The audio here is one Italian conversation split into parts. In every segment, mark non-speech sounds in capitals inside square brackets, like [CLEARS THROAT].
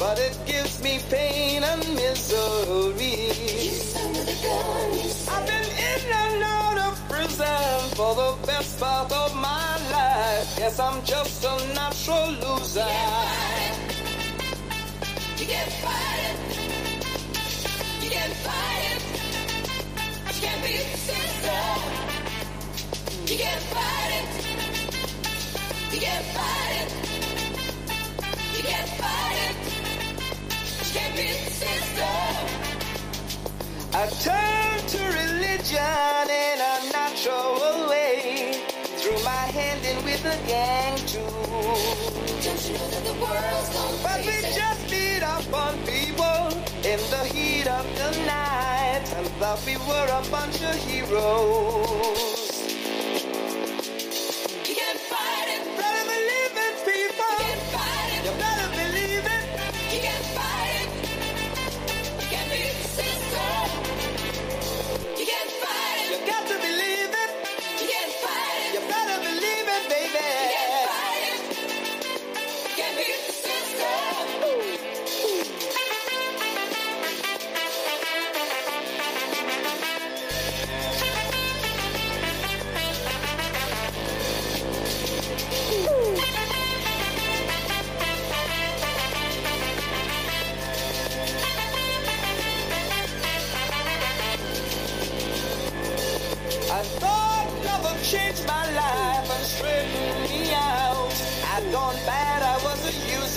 but it gives me pain and misery. I've been in and out of prison for the best part of my life. Yes, I'm just a natural loser. I turn to religion in a natural way. Threw my hand in with the gang too. Don't you know that the world's gone But we just beat up on people in the heat of the night and thought we were a bunch of heroes.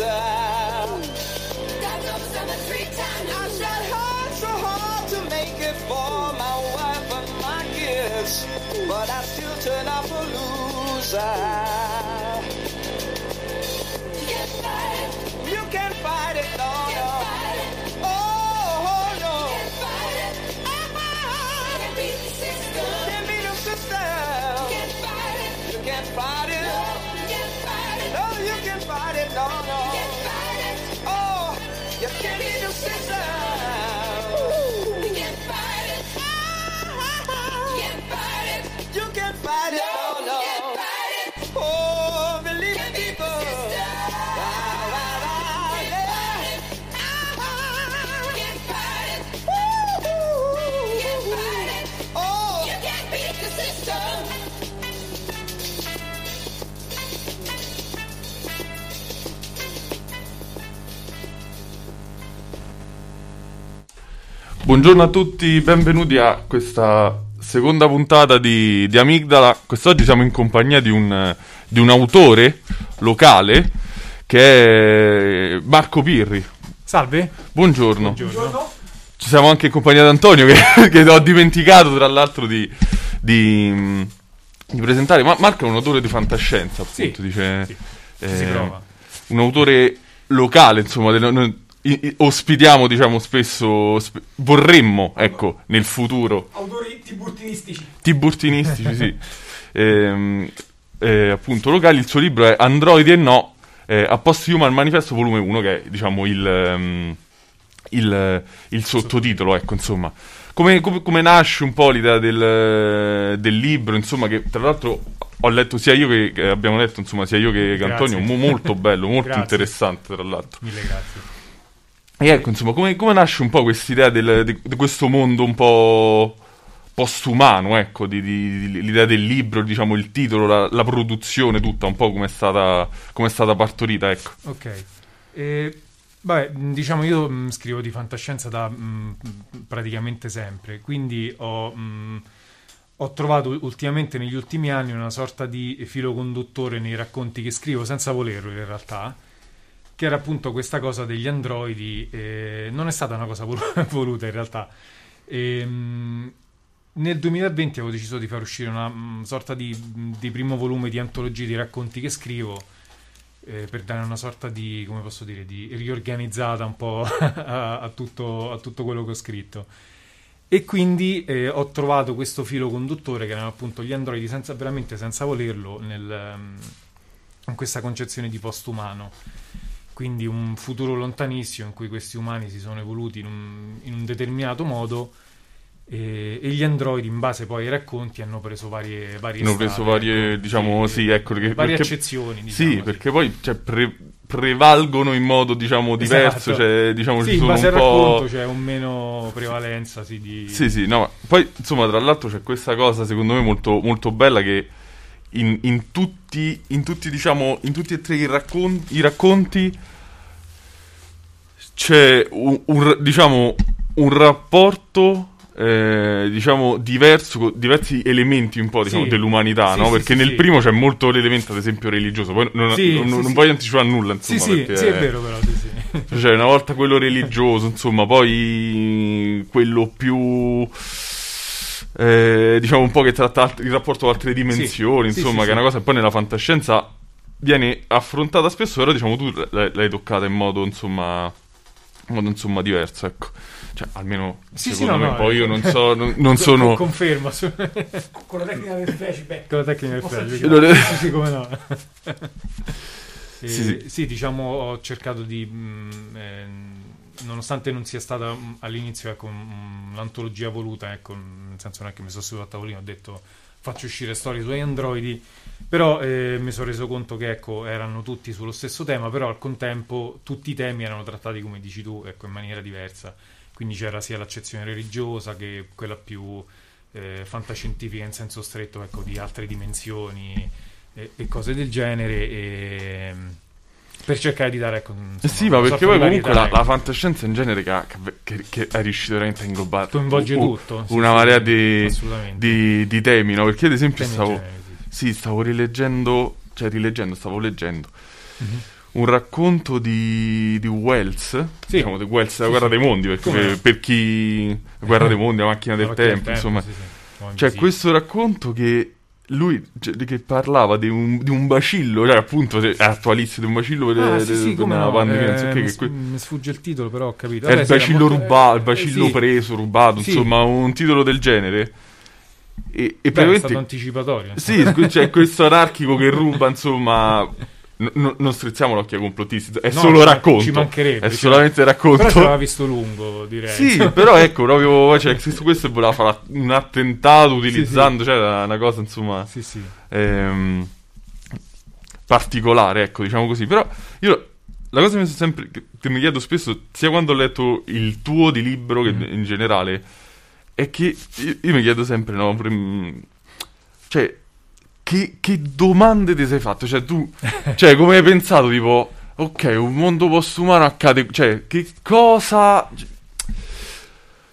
I hard, hard to make it for my wife and my kids, but I still turn up a loser. No, no. Buongiorno a tutti, benvenuti a questa seconda puntata di, di Amigdala. Quest'oggi siamo in compagnia di un, di un autore locale che è Marco Pirri. Salve. Buongiorno. Buongiorno. Ci siamo anche in compagnia di Antonio che, [LAUGHS] che ho dimenticato tra l'altro di, di- di presentare. Ma Marco è un autore di fantascienza, appunto, Sì, dice... sì, eh, si prova. un autore locale, insomma, del- ospitiamo, diciamo, spesso, sp- vorremmo, ecco, nel futuro, Autori tiburtinistici. tiburtinistici, sì, [LAUGHS] Ehm, eh, appunto, locali, il suo libro è Androidi e no, eh, a Post Human Manifesto volume 1, che è, diciamo, il, ehm, il, il sottotitolo, ecco, insomma. Come, come- come nasce un po' l'idea del, del libro, insomma, che tra l'altro ho letto sia io che, che abbiamo letto, insomma, sia io che, che. Antonio, mo- molto bello, molto [LAUGHS] interessante, tra l'altro. Mille grazie. E ecco, insomma, come, come nasce un po' quest'idea del- di, di questo mondo un po' postumano, ecco, di, di- l'idea del libro, diciamo, il titolo, la, la produzione, tutta, un po' come è stata, come è stata partorita, ecco. Ok. E, vabbè, diciamo io mh, scrivo di fantascienza da mh, praticamente sempre, quindi ho, mh, ho trovato ultimamente negli ultimi anni una sorta di filo conduttore nei racconti che scrivo, senza volerlo in realtà, che era appunto questa cosa degli androidi. eh, non è stata una cosa vol- [LAUGHS] voluta in realtà. Ehm, nel 2020 avevo deciso di far uscire una mm, sorta di, di primo volume di antologie di racconti che scrivo eh, per dare una sorta di, come posso dire, di riorganizzata un po' [LAUGHS] a, a tutto, a tutto quello che ho scritto. E quindi eh, ho trovato questo filo conduttore che erano appunto gli androidi senza, veramente senza volerlo nel, ehm, in questa concezione di postumano. Quindi un futuro lontanissimo in cui questi umani si sono evoluti in un, in un determinato modo e, e gli androidi in base poi ai racconti hanno preso varie, varie Hanno strade, preso varie, diciamo, sì, sì, ecco, perché, varie perché- accezioni. Sì, diciamo, perché poi cioè, pre- prevalgono in modo, diciamo, diverso, Esatto. cioè, diciamo, sì, ci in sono base un al po'... racconto c'è un meno prevalenza sì, di... Sì, sì, no, poi insomma, tra l'altro c'è questa cosa secondo me molto, molto bella che in, in tutti, in tutti, diciamo, in tutti e tre i, raccon- i racconti c'è un, un- diciamo, un rapporto, eh, diciamo, diverso, con diversi elementi un po', diciamo, Sì. dell'umanità, Sì, no? sì, Perché nel primo c'è molto l'elemento, ad esempio, religioso, poi non, non- non voglio anticipare nulla, insomma, sì, perché- sì, è vero però, sì, sì. cioè, una volta quello religioso, insomma, poi quello più. Eh, diciamo un po' che tratta alt- il rapporto con altre dimensioni, Sì, insomma, sì, che è sì. una cosa che poi nella fantascienza viene affrontata spesso, però diciamo tu l'hai, l'hai toccata in modo, insomma, in modo, insomma, diverso, ecco. Cioè, almeno Sì, sì, secondo no, me, no, poi eh. io non so, non, [LAUGHS] non Co- sono... Conferma. su- Con la tecnica del flashback. Con la tecnica del flashback. Sì, sì, come no. [LAUGHS] Eh, Sì, sì. sì, diciamo, ho cercato di... mh, ehm, nonostante non sia stata mh, all'inizio ecco, mh, l'antologia voluta, ecco, nel senso non è che mi sono seduto a tavolino, ho detto faccio uscire storie sui androidi, però eh, mi sono reso conto che ecco, erano tutti sullo stesso tema, però al contempo tutti i temi erano trattati, come dici tu, ecco, in maniera diversa. Quindi c'era sia l'accezione religiosa che quella più eh, fantascientifica in senso stretto, ecco, di altre dimensioni e, e cose del genere. E, per cercare di dare, ecco, Eh insomma, sì, ma perché poi comunque la, la fantascienza in genere che, che, che è riuscita veramente a inglobare coinvolge u- tutto. una sì, marea di, di, di temi, no? Perché ad esempio Temi stavo, genere, sì. sì, stavo rileggendo, cioè rileggendo, stavo leggendo Mhm. un racconto di, di Wells, Sì. diciamo di Wells, la Sì, guerra sì. dei mondi, perché per, per chi... la guerra dei mondi, la macchina del La macchina tempo, insomma. sì. Come C'è sì. questo racconto che lui cioè, che parlava di un, di un bacillo, cioè appunto è attualissimo, di un bacillo Ah, per- sì, sì, una no, pandemia, eh, so che, mi, que- mi sfugge il titolo, però ho capito. è il bacillo molto- rubato, il eh, bacillo sì. preso, rubato, insomma, un titolo del genere. E, e Beh, è praticamente stato anticipatorio. sì, c'è [LAUGHS] questo anarchico che ruba, insomma. N- n- non strizziamo l'occhio ai complottisti, è No, solo racconto. ci mancherebbe, È cioè. solamente Però ci aveva racconto. visto lungo, direi. Sì, [LAUGHS] però ecco, proprio cioè, su questo voleva fare un attentato utilizzando, cioè, era una cosa, insomma, Sì, sì. ehm, particolare, ecco, diciamo così. Però io la cosa che mi, sempre, che, che mi chiedo spesso, sia quando ho letto il tuo di libro che Mm. in generale, è che io, io mi chiedo sempre, no, pure, mm, cioè, che, che domande ti sei fatto? Cioè, tu, [LAUGHS] cioè, come hai pensato, tipo, ok, un mondo postumano accade, cioè, che cosa...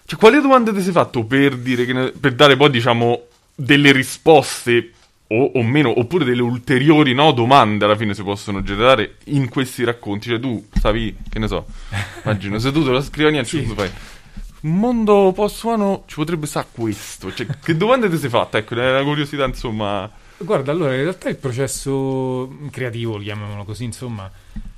Cioè, quali domande ti sei fatto per dire che ne- per dare poi, diciamo, delle risposte o, o meno, oppure delle ulteriori no, domande alla fine si possono generare in questi racconti? Cioè, tu stavi, che ne so, [LAUGHS] immagino, seduto alla scrivania, Sì. sì. fai. Un mondo postumano ci potrebbe stare questo. Cioè, che domande ti sei fatta? Ecco, è una curiosità, insomma. Guarda, allora, in realtà il processo creativo, chiamiamolo così, insomma,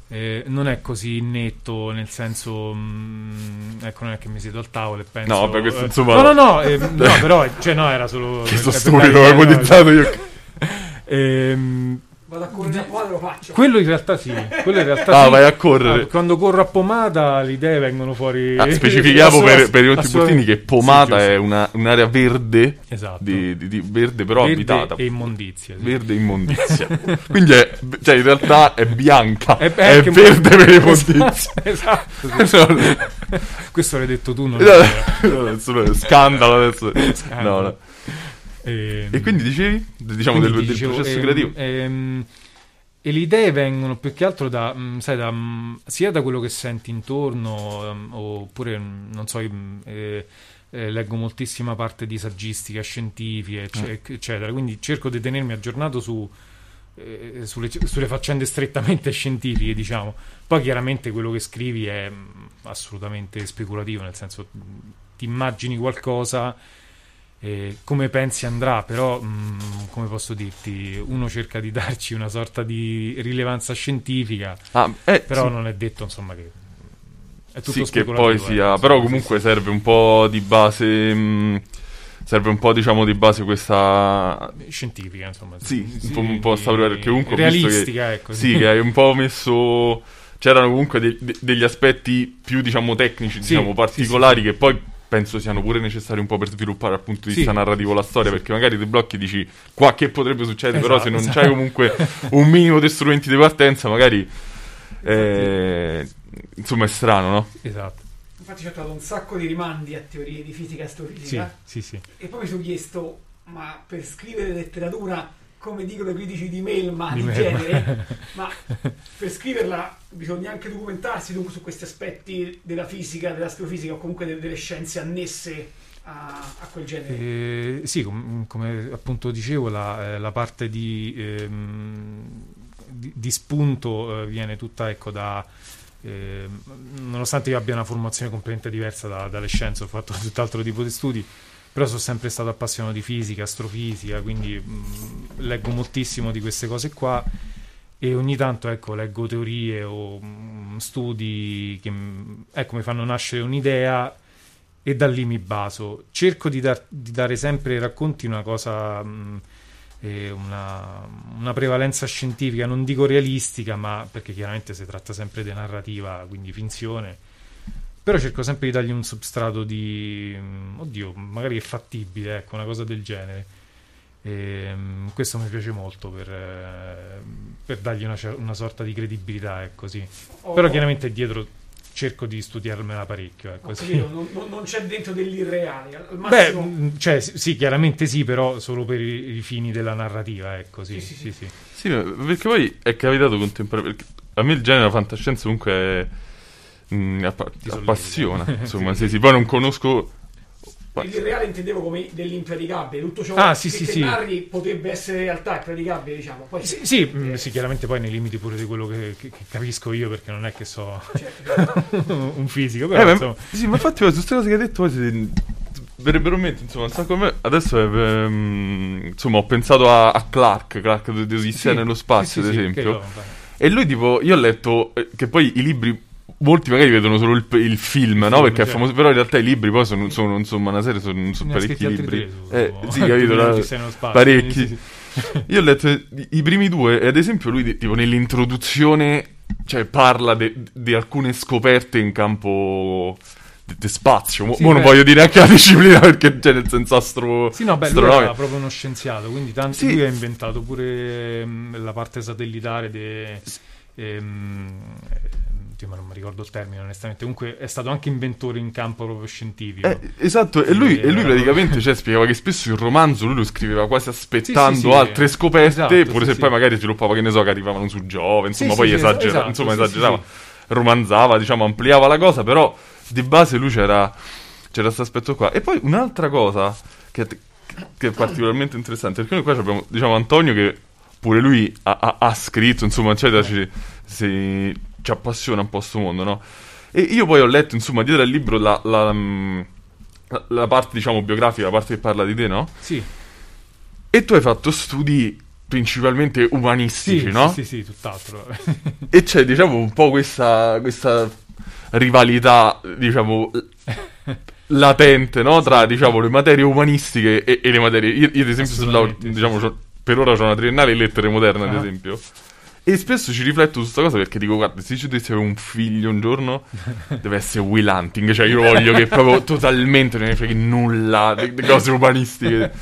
eh, non è così netto, nel senso, mm, ecco, non è che mi siedo al tavolo e penso... No, vabbè, questo, eh, insomma- No, no, no, eh, [LAUGHS] no, però, cioè, no, era solo... Eh, per stupido ho ipotizzato io. Ehm, Vado a correre a quadro, lo faccio. quello in realtà sì, quello in realtà Ah, sì. vai a correre. Ah, Quando corro a pomata le idee vengono fuori... Ah, specifichiamo per, per i nostri puttini che Pomata Sì, è una- un'area verde, Esatto. di, di- di- verde però Verde abitata. e immondizia. sì. Verde immondizia. Quindi è, cioè in realtà è bianca, è, è anche verde per immondizia. Esatto, sì. No, Questo l'hai detto tu, non no, no, scandalo adesso. Scandalo. No, no. Ehm, E quindi dicevi? Diciamo del, Quindi del dicevo, processo ehm, creativo. ehm, e le idee vengono più che altro da, mh, sai, da, mh, sia da quello che senti intorno, ehm, oppure, mh, non so, mh, eh, eh, leggo moltissima parte di saggistica scientifica, Eh. eccetera. Quindi cerco di tenermi aggiornato su, eh, sulle, sulle faccende strettamente [LAUGHS] scientifiche, diciamo. Poi chiaramente quello che scrivi è assolutamente speculativo, nel senso ti immagini qualcosa e come pensi andrà, però mh, come posso dirti, uno cerca di darci una sorta di rilevanza scientifica, Ah, eh, però sì. non è detto insomma che è tutto Sì, che poi eh, sia. insomma, Però sì, comunque serve un po' di base. mh, serve un po', diciamo, di base questa. sì. scientifica, insomma. Sì, un sì, po', un po' di- stabilire, perché comunque visto che- realistica, ecco. Sì, che hai un po' messo. C'erano comunque de- de- degli aspetti più, diciamo, tecnici, Sì, diciamo, sì, particolari, sì, che poi penso siano pure necessari un po' per sviluppare dal punto di Sì. vista narrativo la storia, perché magari ti blocchi e dici qua che potrebbe succedere, però se Esatto, non esatto. c'hai comunque [LAUGHS] un minimo di strumenti di partenza, magari Eh, insomma, è strano, no? Esatto. Infatti ci ho trovato un sacco di rimandi a teorie di fisica e Sì, sì, sì. E poi mi sono chiesto, ma per scrivere letteratura, come dicono i critici di Melma, Di di, genere, [LAUGHS] ma per scriverla bisogna anche documentarsi dunque su questi aspetti della fisica, dell'astrofisica o comunque de- delle scienze annesse a, a quel genere. Eh, sì, com- come appunto dicevo, la, eh, la parte di, ehm, di, di spunto eh, viene tutta ecco, da. ehm, nonostante io abbia una formazione completamente diversa da- dalle scienze, ho fatto [LAUGHS] tutt'altro tipo di studi, però sono sempre stato appassionato di fisica, astrofisica, quindi mh, leggo moltissimo di queste cose qua e ogni tanto ecco, leggo teorie o mh, studi che mh, ecco, mi fanno nascere un'idea e da lì mi baso. Cerco di, dar- di dare sempre ai racconti una cosa, eh, una, una prevalenza scientifica, non dico realistica, ma perché chiaramente si tratta sempre di narrativa, quindi finzione. Però cerco sempre di dargli un substrato di, oddio, magari è fattibile, ecco, una cosa del genere. E, mh, questo mi piace molto per, eh, per dargli una, una sorta di credibilità, ecco, sì. Ho- Però ho- chiaramente dietro cerco di studiarmela parecchio, ecco, sì. non, non- non c'è dentro dell'irreale. Al Beh, massimo, mh, cioè, sì, chiaramente sì, però solo per i, i fini della narrativa, ecco, sì, Sì, sì, sì, sì. Sì, ma perché poi è capitato contemporaneamente. A me il genere della fantascienza comunque è, mm, appa- Ti solletica. appassiona. [LAUGHS] Insomma, Sì. sì. Poi non conosco. l'irreale intendevo come dell'impraticabile. Tutto ciò Ah, sì, che, sì, sì. narri potrebbe essere in realtà praticabile, diciamo. Poi Sì, sì, mh, sì, chiaramente poi nei limiti pure di quello che, che- che capisco io, perché non è che so certo, [LAUGHS] un fisico, Eh, però ma- insomma... sì, ma infatti, su queste cose che hai detto, poi verrebbero in mente, insomma, un sacco a me. Adesso, è, ehm, insomma, ho pensato a, a Clark, Clark di di Odissea Sì, nello spazio, sì, sì, ad esempio. io- E lui, tipo, io ho letto eh, che poi i libri. Molti magari vedono solo il, il film, no? Perché è famoso. Però in realtà i libri poi sono, sono, insomma una serie, sono, sono parecchi libri. tre eh, sì, capito? [LAUGHS] La- parecchi. sì, sì, sì. Io ho letto i, primi due, e ad esempio lui, tipo, nell'introduzione, cioè, parla di alcune scoperte in campo di, spazio. Mo, Sì, mo non voglio dire anche la disciplina, perché, cioè, nel senso astro... Sì, no, beh, lui era proprio uno scienziato, quindi tanti, Sì. lui ha inventato pure mh, la parte satellitare de, ehm, oddio, ma non mi ricordo il termine onestamente, comunque è stato anche inventore in campo proprio scientifico. Eh, esatto, e lui, e lui era- praticamente [LAUGHS] cioè, spiegava che spesso il romanzo lui lo scriveva quasi aspettando Sì, sì, sì. altre scoperte, Esatto, pure se poi magari sviluppava, che ne so, che arrivavano su Giove, insomma, poi esagera- esatto, insomma, esagerava, romanzava, diciamo, ampliava la cosa, però di base lui c'era c'era questo aspetto qua. E poi un'altra cosa che, che è particolarmente interessante, perché noi qua abbiamo, diciamo, Antonio che pure lui ha, ha- ha scritto, insomma, eccetera, ci, si- ci appassiona un po' sto mondo, no? E io poi ho letto, insomma, dietro al libro la, la, la- la parte, diciamo, biografica, la parte che parla di te, no? Sì, E tu hai fatto studi principalmente sì, umanistici, sì, no? sì, sì, tutt'altro. [LAUGHS] E c'è, diciamo, un po' questa, questa rivalità, diciamo, latente, no? Tra, diciamo, le materie umanistiche e, e le materie... Io, io ad esempio, sulla, sì, diciamo, sì. per ora ho una triennale in lettere moderne, ad Ah. esempio. E spesso ci rifletto su questa cosa perché dico, guarda, se io dovessi avere un figlio un giorno, [LAUGHS] deve essere Will Hunting. Cioè, io voglio che proprio totalmente non ne freghi nulla di, cose umanistiche.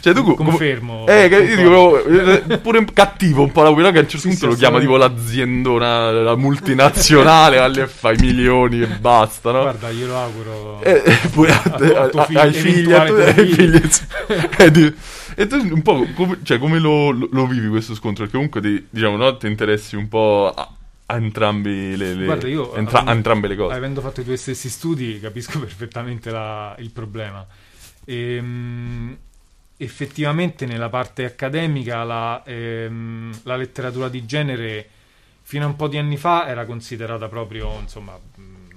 Cioè, tu... Confermo. eh, io dico eh, pure cattivo un po' la Will che a un certo punto lo chiama tipo l'aziendona, la multinazionale, va lì e fa i milioni e basta, no? Guarda, glielo auguro. Eh, eh, pure a, a a- a- ai figli, ai figli. [LAUGHS] e tu un po' come, cioè, come lo, lo- vivi questo scontro? Perché comunque ti, diciamo, no, ti interessi un po' a, a entrambi le, le- Guarda, io entra- avendo- entrambe le cose. Avendo fatto i tuoi stessi studi, capisco [LAUGHS] perfettamente la- il problema. Ehm, effettivamente, nella parte accademica, la, ehm, la letteratura di genere fino a un po' di anni fa era considerata proprio, insomma,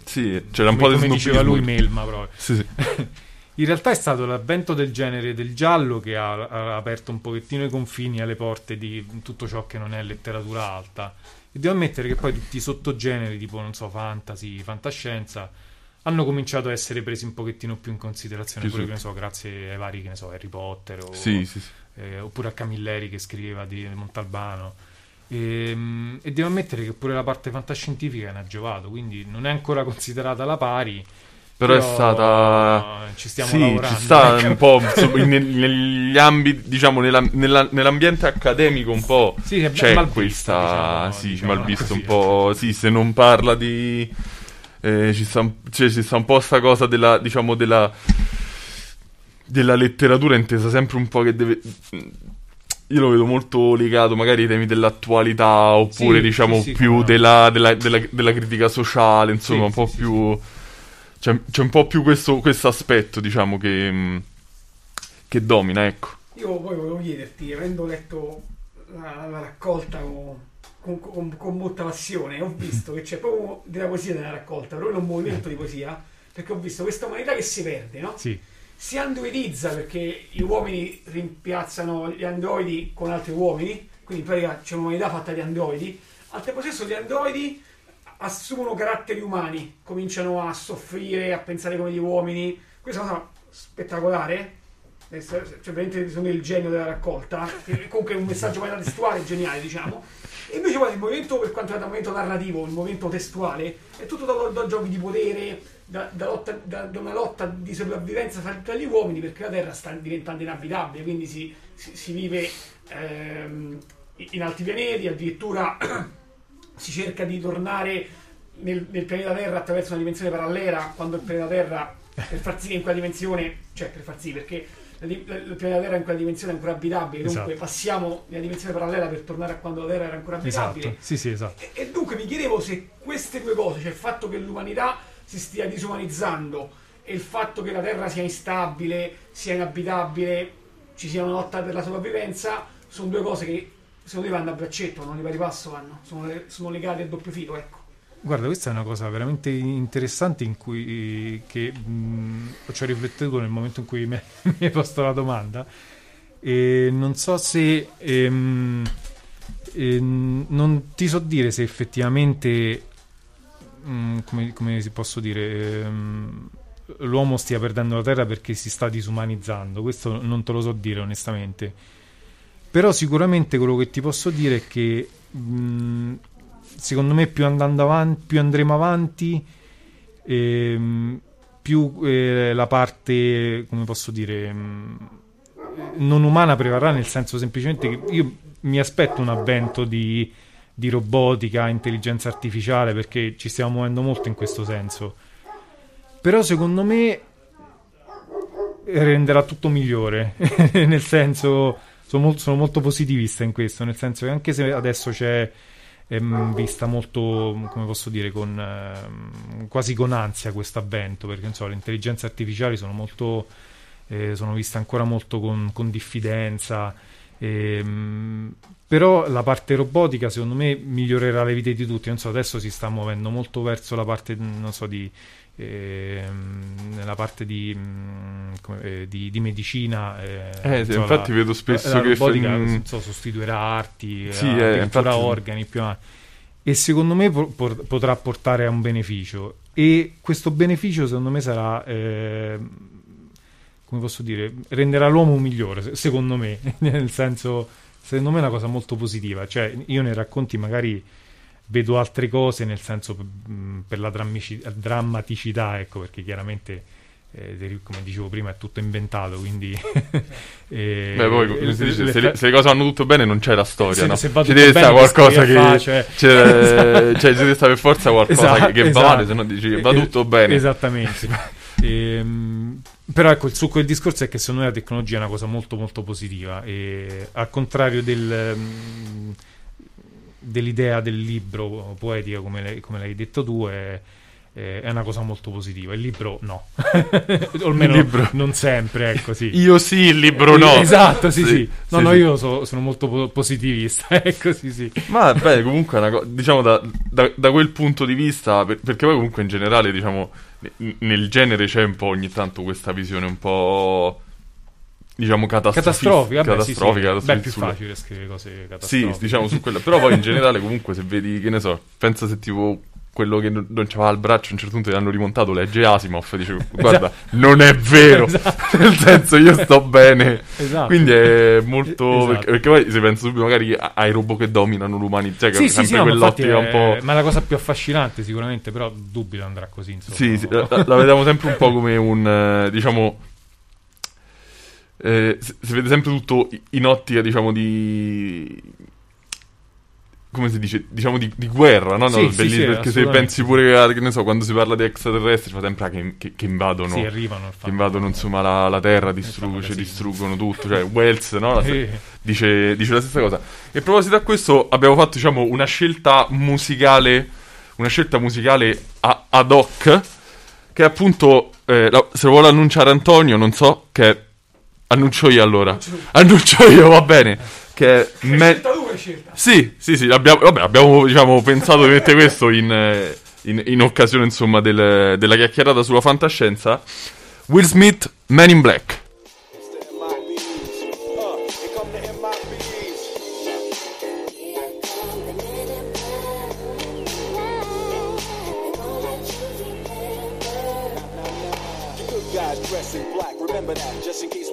Sì, c'era un po' di come diceva lui, melma proprio. Sì, sì. [LAUGHS] In realtà è stato l'avvento del genere del giallo che ha, ha aperto un pochettino i confini alle porte di tutto ciò che non è letteratura alta. E devo ammettere che poi tutti i sottogeneri, tipo, non so, fantasy, fantascienza, hanno cominciato a essere presi un pochettino più in considerazione, pure, che ne so, grazie ai vari, che ne so, Harry Potter o, Sì, sì, sì. eh, oppure a Camilleri che scriveva di Montalbano. E, e devo ammettere che pure la parte fantascientifica ne ha giovato, quindi non è ancora [LAUGHS] considerata alla pari, Però è Però stata... ci stiamo sì, lavorando. ci sta un po' insomma, nel- negli ambiti, diciamo, nella- nella- nell'ambiente accademico un po' Sì, è c'è mal visto, questa, diciamo, sì, diciamo mal visto così, un po', sì, se non parla di... eh, ci, sta, un- cioè, ci sta un po' sta cosa della, diciamo, della, della letteratura intesa sempre un po' che deve... Io lo vedo molto legato magari ai temi dell'attualità oppure Sì, diciamo sì, sì, più della, della- della- della critica sociale, insomma, un po' più... C'è, c'è un po' più questo aspetto, diciamo, che, mh, che domina, ecco. Io poi volevo chiederti, avendo letto la, la raccolta con, con- con- con molta passione, ho visto che c'è proprio della poesia nella raccolta, proprio un movimento di poesia, perché ho visto questa umanità che si perde, no? Sì, Si androidizza perché gli uomini rimpiazzano gli androidi con altri uomini, quindi in pratica c'è un'umanità fatta di androidi. Al tempo stesso gli androidi assumono caratteri umani, cominciano a soffrire, a pensare come gli uomini. Questa è una cosa spettacolare. Adesso, Cioè, veramente sono il genio della raccolta. Comunque è un messaggio [LAUGHS] testuale geniale, diciamo. E invece poi il movimento, per quanto riguarda il movimento narrativo, il movimento testuale, è tutto da, da giochi di potere, da, da lotta- da- una lotta di sopravvivenza tra gli uomini, perché la Terra sta diventando inabitabile, quindi si, si- si vive ehm, in altri pianeti, addirittura [CLEARS THROAT] si cerca di tornare nel, nel pianeta Terra attraverso una dimensione parallela, quando il pianeta Terra, per far sì che in quella dimensione, cioè per far sì perché il pianeta Terra in quella dimensione è ancora abitabile, dunque Esatto. passiamo nella dimensione parallela per tornare a quando la Terra era ancora abitabile. esatto. Sì, sì, esatto. E, e dunque mi chiedevo se queste due cose, cioè il fatto che l'umanità si stia disumanizzando e il fatto che la Terra sia instabile, sia inabitabile, ci sia una lotta per la sopravvivenza, sono due cose che secondo me vanno a braccetto, non di pari passo vanno, sono, sono legate a doppio filo, ecco. Guarda, questa è una cosa veramente interessante in cui che, mh, ci ho riflettuto nel momento in cui mi hai [LAUGHS] posto la domanda. E non so se ehm, ehm, non ti so dire se effettivamente come, come si posso dire ehm, l'uomo stia perdendo la terra perché si sta disumanizzando. Questo non te lo so dire onestamente. Però sicuramente quello che ti posso dire è che mh, secondo me più avanti, più andremo avanti, ehm, più eh, la parte, come posso dire, mh, non umana prevarrà, nel senso semplicemente che io mi aspetto un avvento di, di robotica, intelligenza artificiale, perché ci stiamo muovendo molto in questo senso. Però secondo me renderà tutto migliore, [LAUGHS] nel senso sono molto, sono molto positivista in questo, nel senso che anche se adesso c'è ehm, vista molto, come posso dire, con, ehm, quasi con ansia questo avvento, perché so, le intelligenze artificiali sono molto, eh, sono viste ancora molto con, con diffidenza, ehm, però la parte robotica secondo me migliorerà le vite di tutti, non so, adesso si sta muovendo molto verso la parte, non so, di ehm, nella parte di, mh, come- eh, di, di medicina. eh, Eh, sì, so, infatti la- vedo spesso la che robotica, so, sostituirà arti, Sì, eh, eh, addirittura infatti- organi più avanti. E secondo me po- por- potrà portare a un beneficio. E questo beneficio, secondo me, sarà. eh, come posso dire? Renderà l'uomo migliore, se- secondo me. [LAUGHS] Nel senso, secondo me è una cosa molto positiva. Cioè, io nei racconti magari vedo altre cose, nel senso mh, per la drammici- drammaticità, ecco, perché chiaramente. eh, come dicevo prima è tutto inventato quindi [LAUGHS] eh, Beh, poi, le- dice, le- se, le, se le cose vanno tutto bene non c'è la storia, Se- no? se va Ci tutto deve bene, stare qualcosa che che... fa, cioè- cioè, [LAUGHS] cioè, ci deve stare per forza qualcosa Esatto, che, che va esatto. se no dici va Eh, tutto bene. Esattamente. [LAUGHS] Ehm, però ecco, il succo del discorso è che secondo me la tecnologia è una cosa molto molto positiva e al contrario del, mm, dell'idea del libro poetica come l'hai, come l'hai detto tu è, è una cosa molto positiva. Il libro no. [LAUGHS] o almeno libro- non sempre, ecco sì. [LAUGHS] Io sì, il libro no. Esatto, sì, sì. No, Sì, no, sì. io so- sono molto po- positivista, [LAUGHS] ecco, sì, sì. Ma beh, comunque è una cosa, diciamo da, da- da quel punto di vista, per- perché poi comunque in generale, diciamo, nel genere c'è un po' ogni tanto questa visione un po', diciamo, catastrofica. Catastrofica, vabbè, sì, sì. catastrofica, Beh, è catastrofica più sulla- facile scrivere cose Sì, catastrofiche. diciamo su quella. Però poi in generale comunque se vedi, che ne so, pensa se tipo quello che non, non c'aveva il braccio, a un certo punto gli hanno rimontato, legge Asimov, dice guarda, non è vero, Esatto. [LAUGHS] nel senso io sto bene. Esatto. Quindi è molto... Esatto. Perché, perché poi si pensa subito magari ai robot che dominano l'umanità, cioè Sì, è sì, sì, no, quell'ottica un è- po'... ma è la cosa più affascinante sicuramente, però dubito andrà così, insomma. Sì, sì, la, la vediamo sempre un po' come un, eh, diciamo... eh, si vede sempre tutto in ottica, diciamo, di... Come si dice? Diciamo di, di guerra, no? no Sì, sì, sì, perché se pensi pure che ne so, quando si parla di extraterrestri, fa sempre ah, che, che- che invadono, Sì, arrivano. che invadono insomma la, la Terra, distruggono, casino. distruggono tutto, cioè Wells, no? La- dice, dice la stessa cosa. E a proposito a questo, abbiamo fatto, diciamo, una scelta musicale, una scelta musicale a- ad hoc, che appunto, eh, se lo vuole annunciare Antonio, non so, che annuncio io allora. Annuncio io, va bene. Che è Me- sì, sì, sì, abbiamo, vabbè, abbiamo diciamo, pensato di mettere questo in, eh, in- in occasione insomma del- della chiacchierata sulla fantascienza. Will Smith, Man in black, remember that, just in case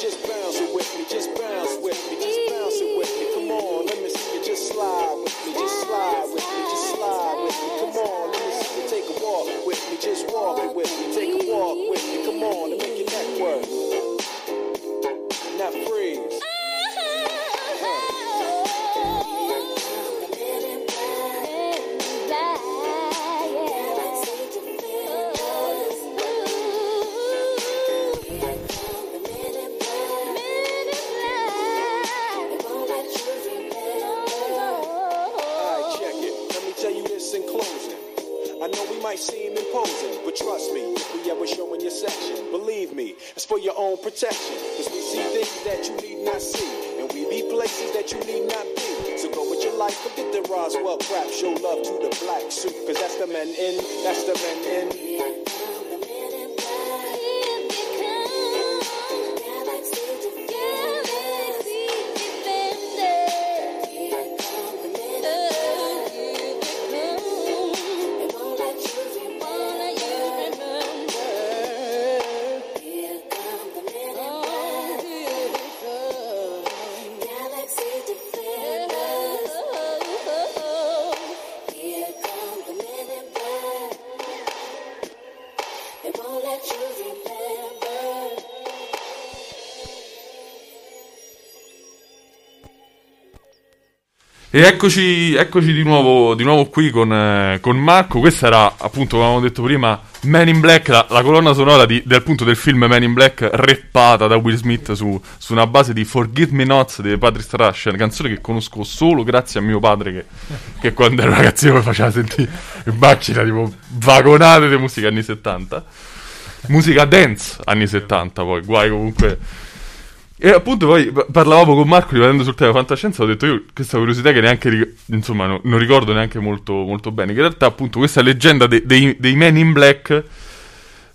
Just bounce it with me, just bounce with me, just bounce it with me. Come on, let me see you just slide with me, just slide with me, just slide with me. Come on, let me see you take a walk with me, just walk it with me, take a walk E eccoci, eccoci di, nuovo, di nuovo qui con, eh, con Marco. Questa era appunto, come avevamo detto prima, Man in Black, la, la colonna sonora di- del, appunto, del film Man in Black, reppata da Will Smith su, su una base di Forgive Me Not dei Patrick una canzone che conosco solo grazie a mio padre, che, che quando ero ragazzino mi faceva sentire in macchina tipo vagonate di musica anni 70. Musica dance anni 70, poi guai comunque. E appunto poi pa- parlavamo con Marco rimanendo sul tema fantascienza, ho detto io questa curiosità che neanche, insomma, no- non ricordo neanche molto, molto bene, che in realtà appunto questa leggenda de- dei, dei Men in Black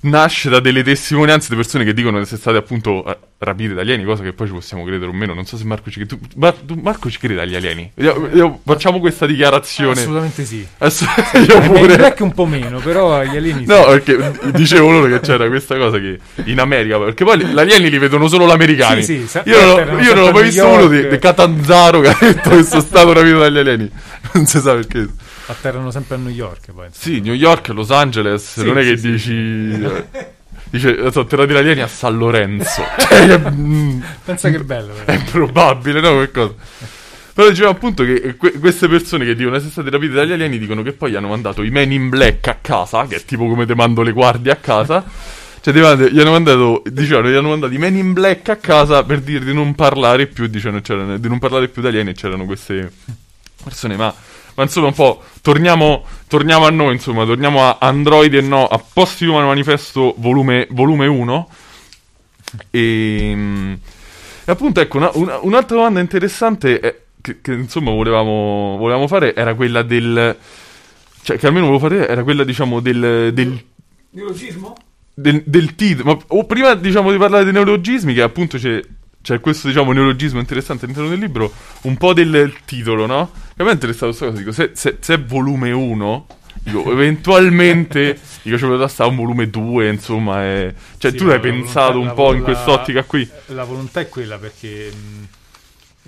nasce da delle testimonianze di persone che dicono di essere state appunto eh, rapite dagli alieni, cosa che poi ci possiamo credere o meno, non so se Marco ci crede, tu, Mar- tu- Marco ci crede agli alieni? Io- io- facciamo questa dichiarazione. Assolutamente sì. Adesso- Eh, [LAUGHS] io pure. Black un po' meno, però gli alieni sì. No, perché dicevo loro che c'era questa cosa che in America, perché poi gli alieni li vedono solo gli americani. Sì, sì, sa- io non, ho- io non ho mai visto uno di, di Catanzaro che ha detto che sono stato rapito dagli alieni. Non si sa perché. Atterrano sempre a New York poi. Sì, New York, Los Angeles, Sì, non è sì, che sì. dici... eh, [LAUGHS] Dice, sono atterrati gli alieni a San Lorenzo. cioè, [LAUGHS] mm, Pensa che bello. [LAUGHS] è improbabile, no? Che cosa? Però diceva appunto che que- queste persone che dicono essere state rapite dagli alieni dicono che poi hanno mandato i men in black a casa, che è tipo come te mando le guardie a casa. Cioè, gli hanno mandato, dicevano, gli hanno mandato i men in black a casa per dire di non parlare più, dicevano, di non parlare più di alieni e c'erano queste persone, ma, ma insomma un po', torniamo, torniamo a noi, insomma, torniamo a Android e no, a Post Human Manifesto volume, volume 1. E, mm, e appunto, ecco, una- una- un'altra domanda interessante è- che, che, insomma volevamo, volevamo fare era quella del... Cioè, che almeno volevo fare era quella, diciamo, del, del Neologismo? del, del titolo. Ma o prima diciamo di parlare dei neologismi, che appunto c'è, c'è questo diciamo neologismo interessante all'interno del libro, un po' del titolo, no? Che a me è interessato questa cosa, dico, se, se- se è volume 1, dico, [LAUGHS] eventualmente, dico, ci poteva stare un volume 2, insomma, e- cioè Sì, tu la- hai la pensato un po' in quest'ottica qui. La volontà è quella perché, mh,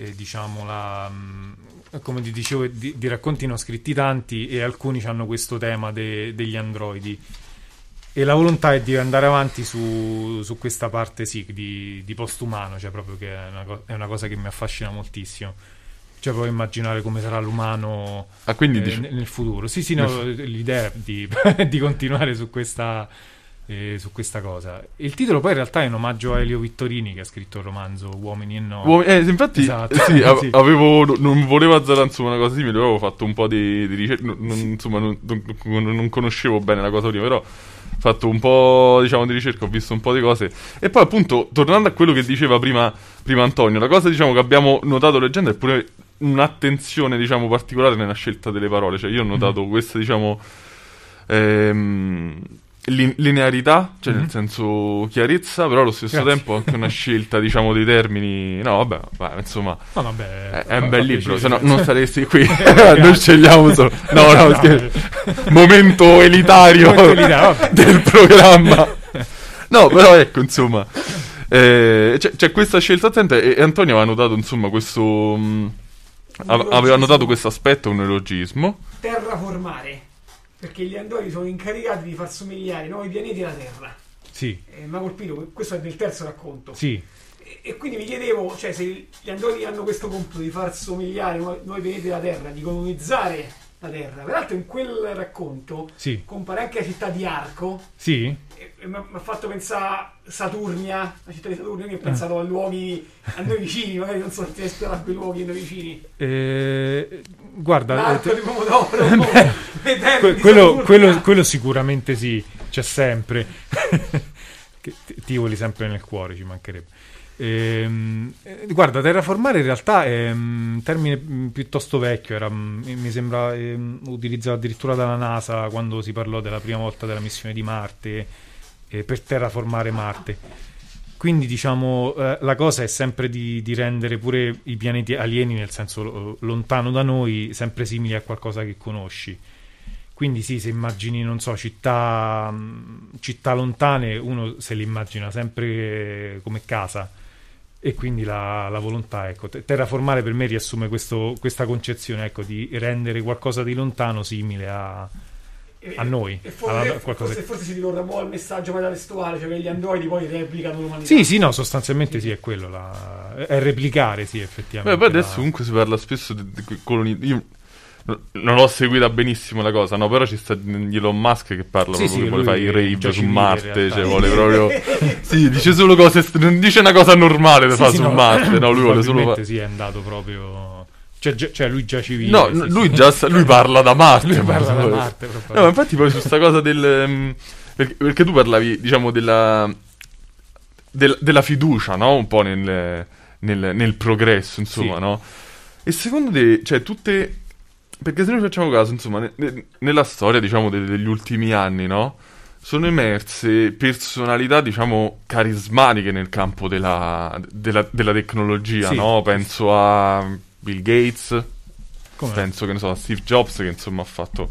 eh, diciamo, la, mh, come ti dicevo, di, di racconti ne ho scritti tanti e alcuni hanno questo tema de- degli androidi. E la volontà è di andare avanti su, su questa parte, sì, di, di postumano, cioè proprio che è una, co- è una cosa che mi affascina moltissimo. Cioè, proprio immaginare come sarà l'umano Ah, eh, dici- nel futuro. Sì, sì, no, l'idea è di, [LAUGHS] di continuare su questa, eh, su questa cosa. Il titolo poi in realtà è un omaggio a Elio Vittorini che ha scritto il romanzo Uomini e No. Uom- eh, infatti, Esatto. sì, [LAUGHS] a- Sì. avevo, non volevo azzarare insomma una cosa simile, avevo fatto un po' di, di ricerca, non- non- insomma non, non- non conoscevo bene la cosa prima, però fatto un po' diciamo di ricerca, ho visto un po' di cose. E poi appunto tornando a quello che diceva prima, prima Antonio, la cosa diciamo che abbiamo notato leggendo è pure un'attenzione diciamo particolare nella scelta delle parole, cioè io ho notato questa diciamo ehm, li- linearità, cioè nel senso chiarezza, però allo stesso Grazie. tempo anche una [LAUGHS] scelta diciamo dei termini, no vabbè, vabbè, insomma No, vabbè, è, è un bel libro, se no non saresti qui. [LAUGHS] [LAUGHS] Noi scegliamo solo. No, no, scherzo. Momento elitario, Momento elitario, vabbè. del programma. No, però ecco, insomma, eh, c'è, c'è questa scelta attenta e, e Antonio aveva notato, insomma, questo... mh, ave- aveva notato questo aspetto, un neologismo. Terraformare. Perché gli androidi sono incaricati di far somigliare i nuovi pianeti alla Terra. Sì, Eh, mi ha colpito, questo è del terzo racconto. sì, E, e quindi mi chiedevo, cioè, se gli androidi hanno questo compito di far somigliare i nuovi, pianeti alla Terra, di colonizzare la Terra. Peraltro in quel racconto sì, compare anche la città di Arco, sì. mi ha fatto pensare a Saturnia, la città di Saturnia, quindi ho pensato a luoghi a noi vicini, magari non so se ti hai spiegato quei luoghi a noi vicini. Eh, guarda, L'arco eh, di Pomodoro, [LAUGHS] terme Que- quello, quello- quello sicuramente sì, c'è sempre. [LAUGHS] Che ti voli sempre nel cuore, ci mancherebbe. Ehm, eh, guarda, terraformare in realtà è mm, un termine mm, piuttosto vecchio, era, mm, mi sembra ehm, utilizzato addirittura dalla NASA quando si parlò della prima volta della missione di Marte eh, per terraformare Marte. Quindi diciamo eh, la cosa è sempre di, di rendere pure i pianeti alieni, nel senso lo- lontano da noi, sempre simili a qualcosa che conosci. Quindi sì, se immagini, non so, città, mh, città lontane, uno se le immagina sempre come casa. E quindi la, la volontà, ecco, te- terraformare per me riassume questo- questa concezione, ecco, di rendere qualcosa di lontano simile a, E- a noi, E alla- forse, qualcosa forse, che- forse si ricorda un po' il messaggio metatestuale, cioè che gli androidi poi replicano l'umanità. Sì, sì, no, sostanzialmente sì, è quello, la- è replicare, sì, effettivamente. Beh, poi adesso la- comunque si parla spesso di, di coloni... Io non l'ho seguita benissimo la cosa, no? Però ci sta Elon Musk che parla Sì, proprio sì, che vuole lui fare i rave su Marte, cioè vuole proprio... [LAUGHS] sì, dice solo cose... st- non dice una cosa normale da Sì, fare su no, Marte, no? Lui vuole solo fare... sì, è andato proprio... Cioè, già- cioè, lui già civile. No, sì, n- sì. lui già lui parla da Marte. Lui parla da. Marte. No, ma infatti poi su sta cosa del... ehm, perché, perché tu parlavi, diciamo, della... del- della fiducia, no? Un po' nel, nel- nel progresso, insomma, Sì. no? E secondo te, cioè, tutte... Perché se noi facciamo caso, insomma, ne- ne- nella storia, diciamo, de- degli ultimi anni, no? Sono emerse personalità, diciamo, carismatiche nel campo della, della- della tecnologia, Sì. no? Penso a Bill Gates, Come penso che ne so, a Steve Jobs che insomma ha fatto.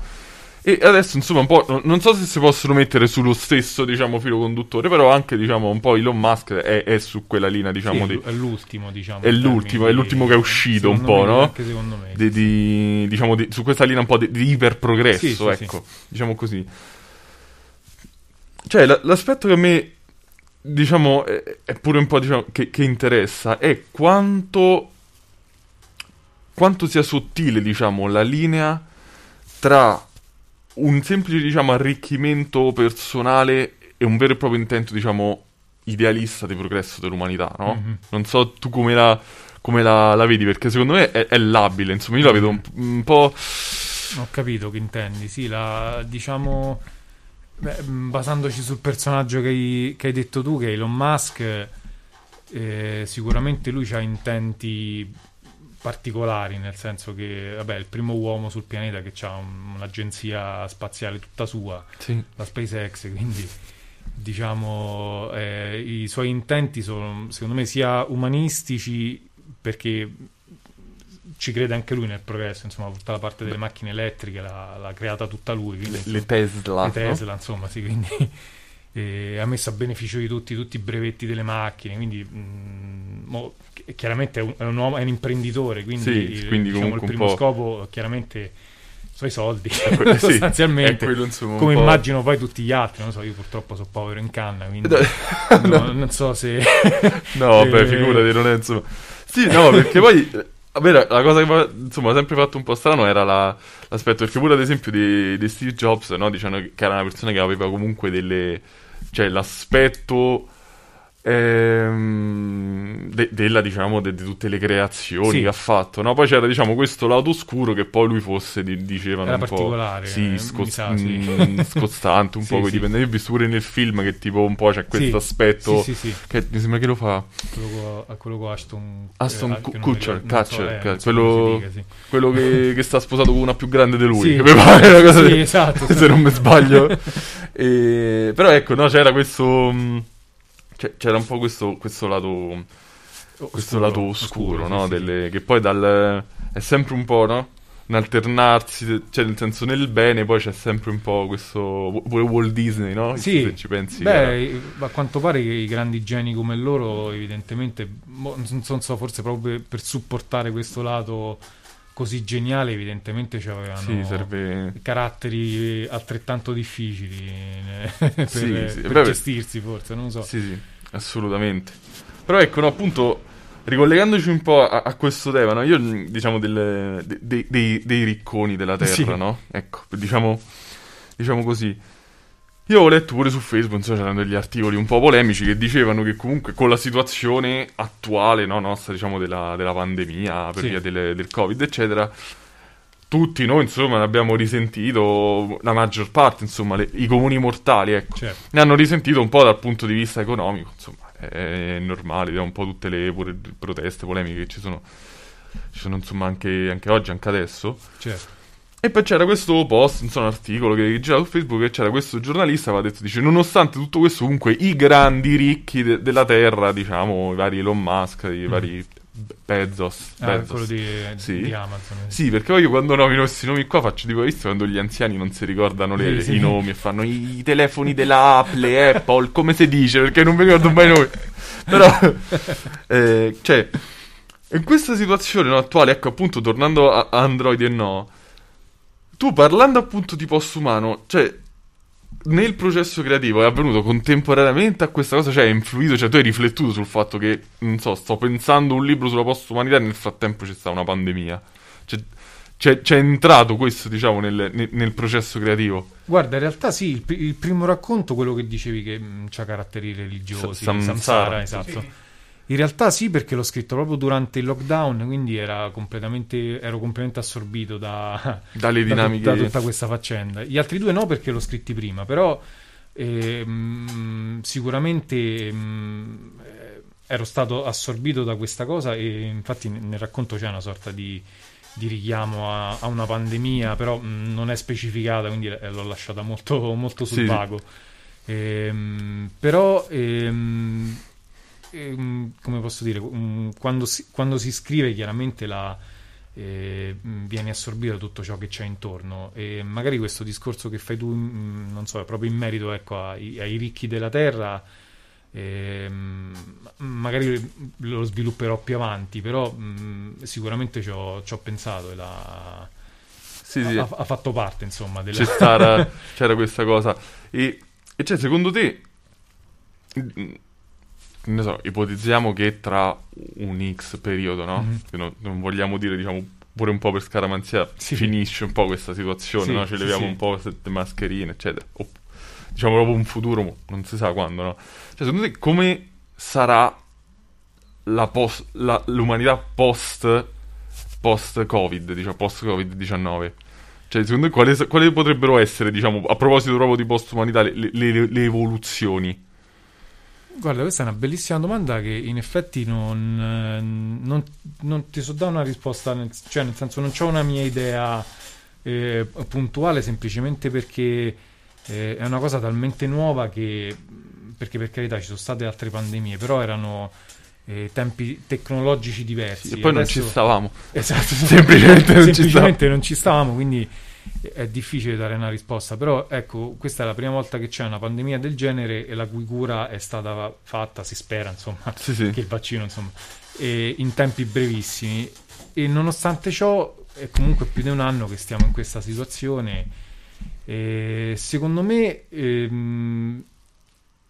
E adesso insomma un po', non- so se si possono mettere sullo stesso diciamo filo conduttore, però anche diciamo un po' Elon Musk è, è su quella linea Sì, diciamo è di, è l'ultimo, diciamo. è l'ultimo, è l'ultimo che è uscito un po', me, no? Anche secondo me. di, di- diciamo di- su questa linea un po' di, iperprogresso, Sì, sì, ecco, diciamo così. Cioè la- l'aspetto che a me diciamo è, è pure un po' diciamo, che, che interessa è quanto quanto sia sottile diciamo la linea tra un semplice diciamo arricchimento personale e un vero e proprio intento diciamo idealista di progresso dell'umanità no? Mhm. non so tu come la, come la, la vedi perché secondo me è, è labile insomma io la vedo un, un po' Ho capito che intendi, sì, la, diciamo, beh, mh, basandoci sul personaggio che hai, che hai detto tu, che è Elon Musk, eh, sicuramente lui ha intenti particolari, nel senso che, vabbè, è il primo uomo sul pianeta che ha un'agenzia spaziale tutta sua, sì, la SpaceX, quindi diciamo eh, i suoi intenti sono secondo me sia umanistici perché ci crede anche lui nel progresso, insomma, tutta la parte delle macchine elettriche l'ha, l'ha creata tutta lui, quindi, le, le Tesla le no? Tesla, insomma, sì, quindi ha messo a beneficio di tutti, tutti i brevetti delle macchine, quindi mh, mo, chi- chiaramente è un, è un uomo, è un imprenditore, quindi, Sì, il, quindi diciamo, il primo po'- scopo chiaramente sono i soldi, que- [LAUGHS] sì, sostanzialmente. quello, insomma, come immagino poi tutti gli altri, non so, io purtroppo sono povero in canna, quindi no, no, [LAUGHS] non so se... [LAUGHS] no beh Eh, figurati non è insomma. Sì no perché poi me la cosa che insomma sempre fatto un po' strano era la- l'aspetto perché pure ad esempio di, di Steve Jobs no dicevano che era una persona che aveva comunque delle cioè l'aspetto ehm, de- della diciamo de- di tutte le creazioni Sì. che ha fatto no? poi c'era diciamo questo lato oscuro che poi lui fosse di- dicevano Era un po' sì, mi sa, sì. mm, scostante un [LAUGHS] po' sì. dipendenti io ho visto pure nel film che tipo un po' c'è questo aspetto che mi sembra che lo fa Quello quello con Ashton... Aston eh, mi Kutcher, so, Kutcher, eh, quello- dica, che, [LAUGHS] che sta sposato con una più grande di lui che mi pare una cosa Sì, del- esatto. [LAUGHS] se non mi sbaglio E- però ecco no c'era questo mh, c'è- c'era un po' questo, questo lato questo lato oscuro, sì, no? sì, Delle- che poi dal è sempre un po' no? un alternarsi cioè nel senso nel bene poi c'è sempre un po' questo pure Walt Disney no? Sì. se ci pensi Beh, a quanto pare che i grandi geni come loro, evidentemente, non so, forse proprio per supportare questo lato così geniale, evidentemente ci avevano sì serve caratteri altrettanto difficili eh, [LAUGHS] per, Sì, sì, per beh, gestirsi, forse, non so. Sì, sì, assolutamente. Però ecco, no, appunto, ricollegandoci un po' a, a questo tema, no? Io, mh, diciamo, del- de- dei, dei- dei ricconi della Terra, no? Ecco, diciamo, diciamo così. Io ho letto pure su Facebook, insomma, c'erano degli articoli un po' polemici che dicevano che comunque con la situazione attuale, no, nostra, diciamo, della, della pandemia, per Sì. via delle- del Covid, eccetera, tutti noi, insomma, ne abbiamo risentito, la maggior parte, insomma, le- i comuni mortali, ecco Certo. ne hanno risentito un po' dal punto di vista economico, insomma, è normale, da un po' tutte le pure proteste, polemiche che ci sono, ci sono insomma anche, anche oggi, anche adesso. certo. E poi c'era questo post, insomma, un articolo che girava su Facebook e c'era questo giornalista che aveva detto, dice, nonostante tutto questo, comunque i grandi ricchi de- della Terra, diciamo, i vari Elon Musk, i vari Bezos, Ah, Bezos. quello di, Sì. di Amazon. Sì, perché poi io quando nomino questi nomi qua faccio tipo, visto quando gli anziani non si ricordano le- Sì, sì. i nomi e fanno i, i telefoni della Apple, Apple, come si dice, perché non mi ricordo mai i nomi. [LAUGHS] Però, eh, cioè, in questa situazione no, attuale, ecco appunto, tornando a Android e no, tu parlando appunto di post-umano, cioè, nel processo creativo è avvenuto contemporaneamente a questa cosa, cioè è influito, cioè tu hai riflettuto sul fatto che, non so, sto pensando un libro sulla post-umanità e nel frattempo c'è stata una pandemia. Cioè, c'è, c'è entrato questo, diciamo, nel, nel- nel processo creativo. Guarda, in realtà sì, il, il primo racconto, quello che dicevi che ha caratteri religiosi, Sa- Samsara, Samsara, esatto. Sì. In realtà sì, perché l'ho scritto proprio durante il lockdown, quindi era completamente, ero completamente assorbito da, [LAUGHS] Dalle da, dinamiche. da tutta questa faccenda. Gli altri due no, perché l'ho scritti prima, però ehm, sicuramente ehm, ero stato assorbito da questa cosa e infatti nel racconto c'è una sorta di, di richiamo a, a una pandemia, però mh, non è specificata, quindi l- l'ho lasciata molto, molto sul sì. vago. Ehm, però, ehm, ehm, come posso dire, mh, quando si, quando si scrive chiaramente la, eh, mh, viene assorbito tutto ciò che c'è intorno e magari questo discorso che fai tu, mh, non so, proprio in merito ecco, ai, ai ricchi della terra, ehm, magari lo svilupperò più avanti, però mh, sicuramente ci ho, ci ho pensato e la- Sì, sì. ha, ha fatto parte insomma della... stata, c'era questa cosa. E, e cioè, secondo te, mm, ne so, ipotizziamo che tra un X periodo, no? Mhm. Che non, non vogliamo dire, diciamo, pure un po' per scaramanzia, Sì. finisce un po' questa situazione, Sì, no? Ci sì, leviamo un po' queste mascherine, eccetera. O, diciamo proprio un futuro, non si sa quando, no? Cioè, secondo te come sarà la pos- la- l'umanità post post-Covid, diciamo, post-Covid-19? Cioè, secondo te quali, quali potrebbero essere, diciamo, a proposito proprio di post-umanità, le, le- le evoluzioni? Guarda, questa è una bellissima domanda che in effetti non, eh, non- non ti so dare una risposta, nel, cioè nel senso non ho una mia idea eh, puntuale semplicemente perché eh, è una cosa talmente nuova che, perché per carità ci sono state altre pandemie, però erano eh, tempi tecnologici diversi. E poi non ci Adesso- stavamo. Esatto, [LAUGHS] Semplicemente non ci semplicemente non ci stavamo, quindi è difficile dare una risposta. Però ecco, questa è la prima volta che c'è una pandemia del genere e la cui cura è stata fatta, si spera, insomma, [LAUGHS] Sì, sì. che il vaccino, insomma, in tempi brevissimi. E nonostante ciò, è comunque più di un anno che stiamo in questa situazione. E secondo me ehm,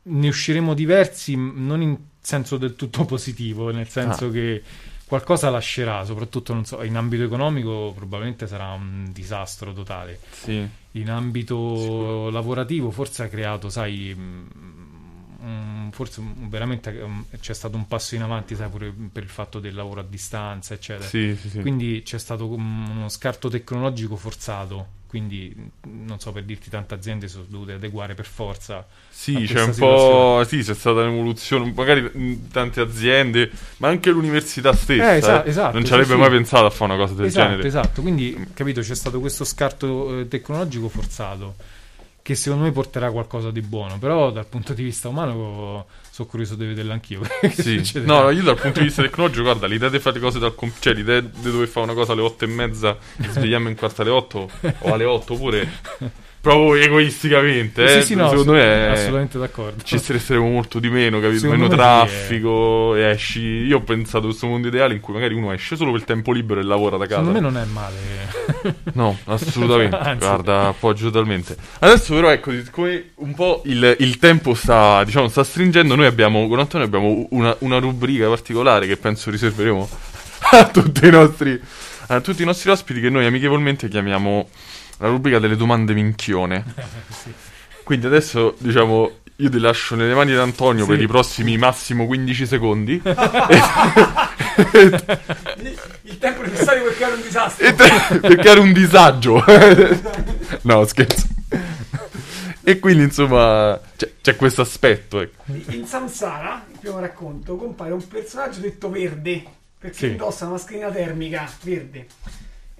ne usciremo diversi, non in senso del tutto positivo, nel senso Ah. che qualcosa lascerà, soprattutto non so, in ambito economico probabilmente sarà un disastro totale. Sì. In ambito lavorativo forse ha creato, sai, un- forse veramente um, c'è stato un passo in avanti, sai, pure per il fatto del lavoro a distanza, eccetera. Sì, sì. Quindi c'è stato um, uno scarto tecnologico forzato. Quindi, non so, per dirti, tante aziende sono dovute adeguare per forza. Sì, c'è un po'. Sì, c'è stata un'evoluzione, magari tante aziende, ma anche l'università stessa. Eh, esa- eh, esatto, non ci sì, avrebbe sì. mai pensato a fare una cosa del esatto, genere. esatto. Quindi, capito, c'è stato questo scarto eh, tecnologico forzato che secondo me porterà qualcosa di buono. Però, dal punto di vista umano, sono curioso di vederlo anch'io. [LAUGHS] Sì. No, io dal punto di vista tecnologico, guarda, l'idea di fare le cose dal computer, cioè l'idea di dover fare una cosa alle otto e mezza e svegliarmi in quarto alle otto o alle otto pure, proprio egoisticamente, eh, sì, sì, no, secondo me è- assolutamente d'accordo. ci stresseremo molto di meno, capito? Secondo Meno me traffico, e esci. Io ho pensato a questo mondo ideale in cui magari uno esce solo per il tempo libero e lavora da casa. Secondo me non è male. [LAUGHS] No, assolutamente. [LAUGHS] Anzi. Guarda, appoggio totalmente. Adesso, però, ecco, siccome un po' il, il tempo sta, diciamo, sta stringendo, noi abbiamo, con Antonio abbiamo una, una rubrica particolare che penso riserveremo [LAUGHS] a tutti i nostri, a tutti i nostri ospiti, che noi amichevolmente chiamiamo la rubrica delle domande minchione. [LAUGHS] Quindi adesso, diciamo, io ti lascio nelle mani di Antonio Sì. per i prossimi massimo 15 secondi. [LAUGHS] Il tempo necessario per creare un disastro. Te- perché era un disagio. no, scherzo. E quindi, insomma, c'è, c'è questo aspetto. Ecco. In Samsara, il primo racconto, compare un personaggio detto verde perché Sì. indossa una mascherina termica verde.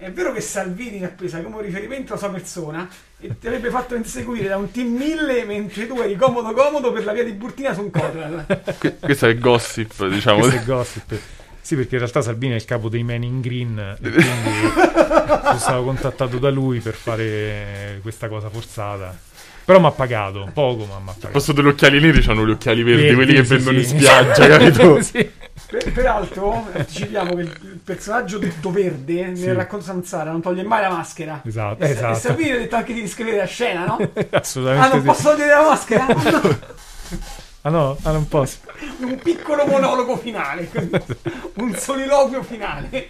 È vero che Salvini l'ha presa come riferimento alla sua persona e ti avrebbe fatto inseguire da un team 1000 mentre tu eri comodo comodo per la via di Burtina su un Cotral. Que- questo è gossip, diciamo. Questo è gossip. Sì, perché in realtà Salvini è il capo dei Men in Green e quindi sono stato contattato da lui per fare questa cosa forzata. Però mi ha pagato, poco ma mi ha pagato. Posto degli occhiali neri c'hanno gli occhiali verdi, Verdi, quelli che sì, vendono sì. in spiaggia, [LAUGHS] capito? Sì. Per- peraltro, anticipiamo che il personaggio detto verde nel Sì. racconto Samsara non toglie mai la maschera. Esatto, E, Sa- esatto. e Salvini ha detto anche di riscrivere la scena, no? [LAUGHS] Ah, Assolutamente non sì. posso togliere la maschera? [LAUGHS] Ah no, ah, non posso. [LAUGHS] un piccolo monologo finale, un soliloquio finale.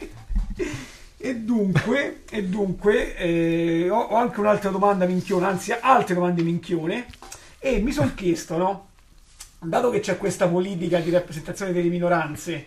E dunque, e dunque eh, ho, ho anche un'altra domanda minchione, anzi altre domande minchione, e mi sono chiesto, no? Dato che c'è questa politica di rappresentazione delle minoranze,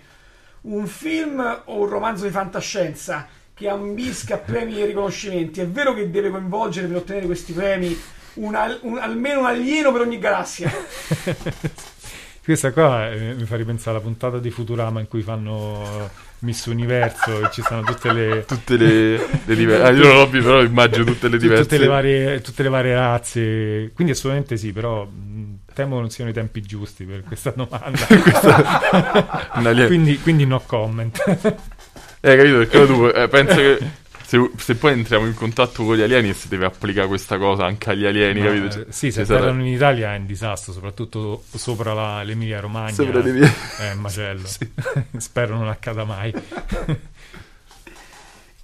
un film o un romanzo di fantascienza che ambisca premi e riconoscimenti, è vero che deve coinvolgere per ottenere questi premi un al- un- almeno un alieno per ogni galassia? [LAUGHS] Questa qua eh, mi fa ripensare alla puntata di Futurama in cui fanno Miss Universo e ci sono tutte le, [LAUGHS] Tutte le, le diverse. Ah, io non l'ho visto, però immagino tutte le diverse. tutte le, varie, tutte le varie razze. Quindi assolutamente sì, però temo non siano i tempi giusti per questa [LAUGHS] domanda. Alieno. quindi, quindi no comment. Eh, capito? Perché tu eh, penso che se, se poi entriamo in contatto con gli alieni e si deve applicare questa cosa anche agli alieni, Ma, capito? eh, Cioè, sì, se ci sarà- atterrano in Italia è un disastro, soprattutto sopra la- l'Emilia Romagna. Sopra l'Emilia- È un macello. [LAUGHS] Spero non accada mai.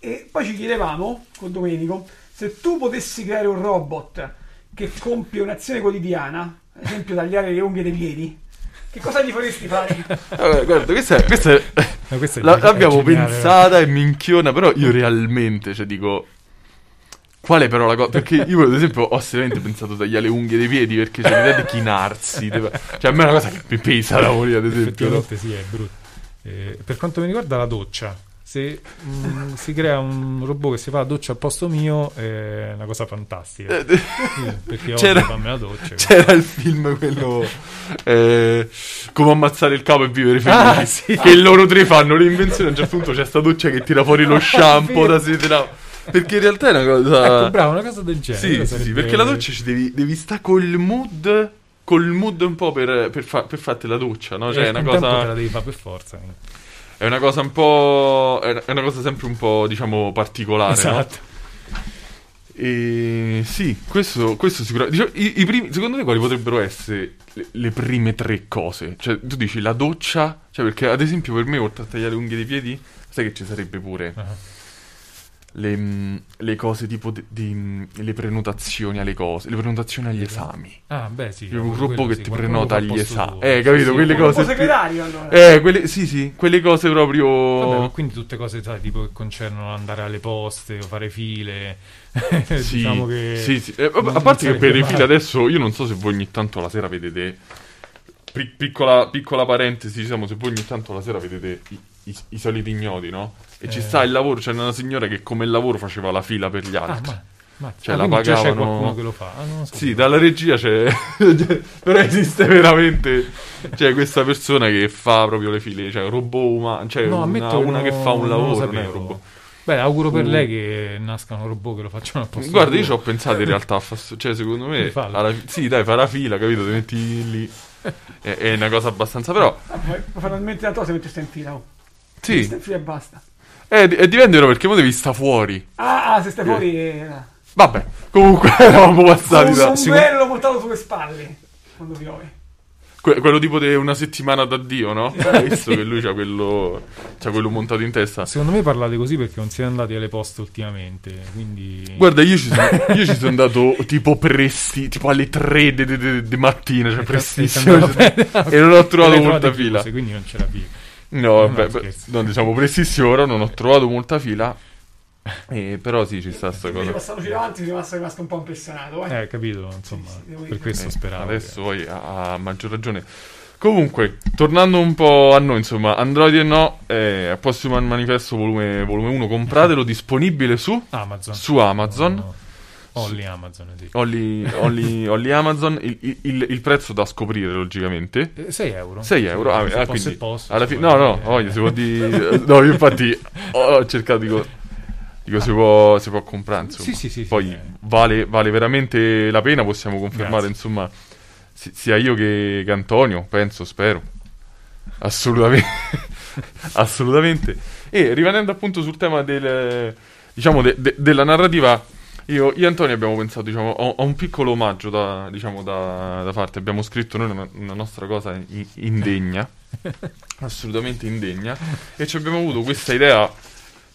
E poi ci chiedevamo con Domenico se tu potessi creare un robot che compie un'azione quotidiana, ad esempio tagliare le unghie dei piedi, che cosa gli faresti fare? Vabbè, guarda, questa è, questa è- Ma questa è la- l'abbiamo è geniale. pensata e minchiona, però io realmente, cioè dico... Qual è però la cosa? Perché io ad esempio ho seriamente pensato a tagliare le unghie dei piedi perché c'è l'idea di chinarsi. deve- Cioè a me è una cosa che mi pesa da morire ad esempio. no? Effettivamente sì, è brutto. Eh, per quanto mi riguarda la doccia, se mm, si crea un robot che si fa la doccia al posto mio è una cosa fantastica. Eh, Sì, perché c'era- odio farmi la doccia. C'era il film quello eh, Come ammazzare il capo e vivere felici Ah, sì. Che loro tre fanno l'invenzione A un certo punto c'è sta doccia che tira fuori lo shampoo da sederà Perché in realtà è una cosa Ecco, bravo, una cosa del genere. Sì, sì, sì, perché la doccia ci devi, devi stare col mood Col mood un po' per, per, fa- per farti la doccia no? Cioè e è una un tempo te cosa la devi fare per forza. È una cosa un po' È una cosa sempre un po' diciamo particolare no? Esatto. E sì, questo, questo sicuramente. diciamo, i, i primi, secondo te quali potrebbero essere le, le prime tre cose? Cioè, tu dici la doccia, cioè perché ad esempio per me, oltre a tagliare le unghie dei piedi, sai che ci sarebbe pure Ah. Le, mh, le cose tipo di, di, mh, le prenotazioni alle cose, le prenotazioni agli esami. Ah, beh, sì. Un quello robot che sì, ti prenota gli esami. Eh, capito? Sì, Quelle cose segretario allora. Eh, quelle, sì, sì, quelle cose proprio. Vabbè, ma quindi tutte cose sai, tipo che concernono andare alle poste o fare file. [LAUGHS] Sì, diciamo che sì, sì. Eh, vabbè, a parte che per le file adesso, io non so se voi ogni tanto la sera vedete. pi- piccola, piccola parentesi, diciamo, se voi ogni tanto la sera vedete i, i- soliti ignoti, no? E ci Eh. sta il lavoro, c'è una signora che come lavoro faceva la fila per gli Ah, altri. ma, ma Cioè, ah, la già c'è pagavano- qualcuno che lo fa. Ah, non lo so. Sì, dalla regia c'è. [LAUGHS] Però esiste veramente. C'è questa persona che fa proprio le file. Cioè, un robot umano. Cioè, No, una, una che non- fa un non lavoro, non è sapevo. robot. Beh, auguro per Uh. lei che nascano robot che lo facciano al posto Guarda, io ci ho pensato in [LAUGHS] realtà. Cioè, secondo me. Alla sì, dai, fa la fila, capito? Ti metti lì. [LAUGHS] È, è una cosa abbastanza. Però. Ah, poi finalmente la tua se metti sta in fila. Oh. Sì. Sta in fila e basta. È, è dipende però perché mo devi sta fuori. Ah, ah, se stai fuori. eh, Vabbè, comunque [LAUGHS] eravamo passati un da. ombrello montato sulle spalle quando piove. Que- quello tipo di una settimana d'addio, no? [LAUGHS] Hai visto che lui c'ha quello. C'ha quello montato in testa. Secondo me parlate così perché non siete andati alle poste ultimamente. Quindi. Guarda, io ci sono, io ci sono andato tipo presti, tipo alle 3 di mattina, cioè prestissimo. E non ho [LAUGHS] trovato molta fila. chiuse, Quindi non c'era fila. No, No, vabbè, beh, scherzo. no, diciamo prestissimo, però non ho trovato molta fila. Eh, però sì, ci sta sta Invece cosa. passandoci davanti sono rimasto, rimasto un po' impressionato. Eh. Eh, capito, insomma, Sì, sì, per questo Eh, speravo. Adesso poi ha, ha maggior ragione. Comunque, tornando un po' a noi, insomma, Android e no, eh, Posthuman Manifesto volume, volume 1, compratelo, disponibile su, Amazon. su Amazon. No, no. Only Amazon, sì. Only, only- only Amazon, il, il- il- prezzo da scoprire logicamente. Eh, 6 euro. 6 euro, ah, Se ah, quindi posso, alla fine, no, no, eh, voglio, può dire, [LAUGHS] no, io infatti ho, cercato di, co- dico, si può, si può comprare, insomma. Sì, sì, sì, sì, Poi eh. vale, vale veramente la pena, possiamo confermare, Grazie. insomma, si- sia io che, che Antonio, penso, spero. Assolutamente. [LAUGHS] Assolutamente. E rimanendo appunto sul tema del, diciamo, de- de- della narrativa, io, io e Antonio abbiamo pensato, diciamo, a, un piccolo omaggio da, diciamo, da, da farti. Abbiamo scritto noi una, una nostra cosa in- indegna, [LAUGHS] assolutamente indegna, e ci abbiamo avuto questa idea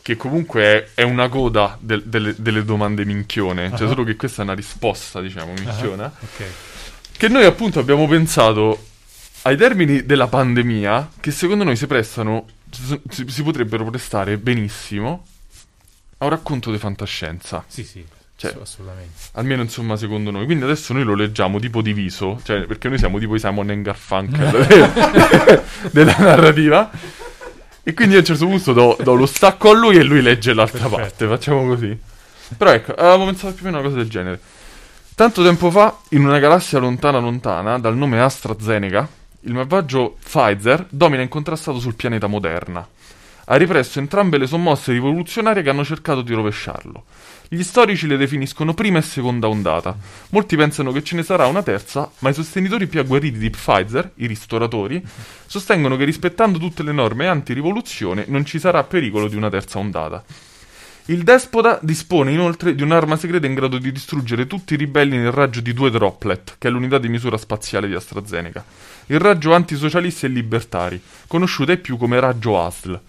che comunque è, è una coda del- delle, delle domande minchione, cioè Ah. solo che questa è una risposta, diciamo, minchiona, Ok. che noi appunto abbiamo pensato ai termini della pandemia, che secondo noi si prestano, si, si potrebbero prestare benissimo a un racconto di fantascienza. Sì, sì, Cioè- ass- assolutamente. Almeno insomma secondo noi. Quindi adesso noi lo leggiamo tipo diviso, cioè perché noi siamo tipo i Simon and Garfunkel de- [LAUGHS] [LAUGHS] della narrativa. E quindi a un certo punto do, do lo stacco a lui e lui legge l'altra Perfetto. parte. Facciamo così. Però ecco, avevamo pensato più o meno una cosa del genere. Tanto tempo fa, in una galassia lontana lontana, dal nome AstraZeneca, Il malvagio Pfizer domina incontrastato sul pianeta Moderna. Ha ripresso entrambe le sommosse rivoluzionarie che hanno cercato di rovesciarlo. Gli storici le definiscono prima e seconda ondata. Molti pensano che ce ne sarà una terza, ma i sostenitori più agguerriti di Pfizer, i ristoratori, sostengono che rispettando tutte le norme anti-rivoluzione non ci sarà pericolo di una terza ondata. Il despota dispone inoltre di un'arma segreta in grado di distruggere tutti i ribelli nel raggio di due droplet, che è l'unità di misura spaziale di AstraZeneca. Il raggio antisocialisti e libertari, conosciuto ai più come raggio ASL.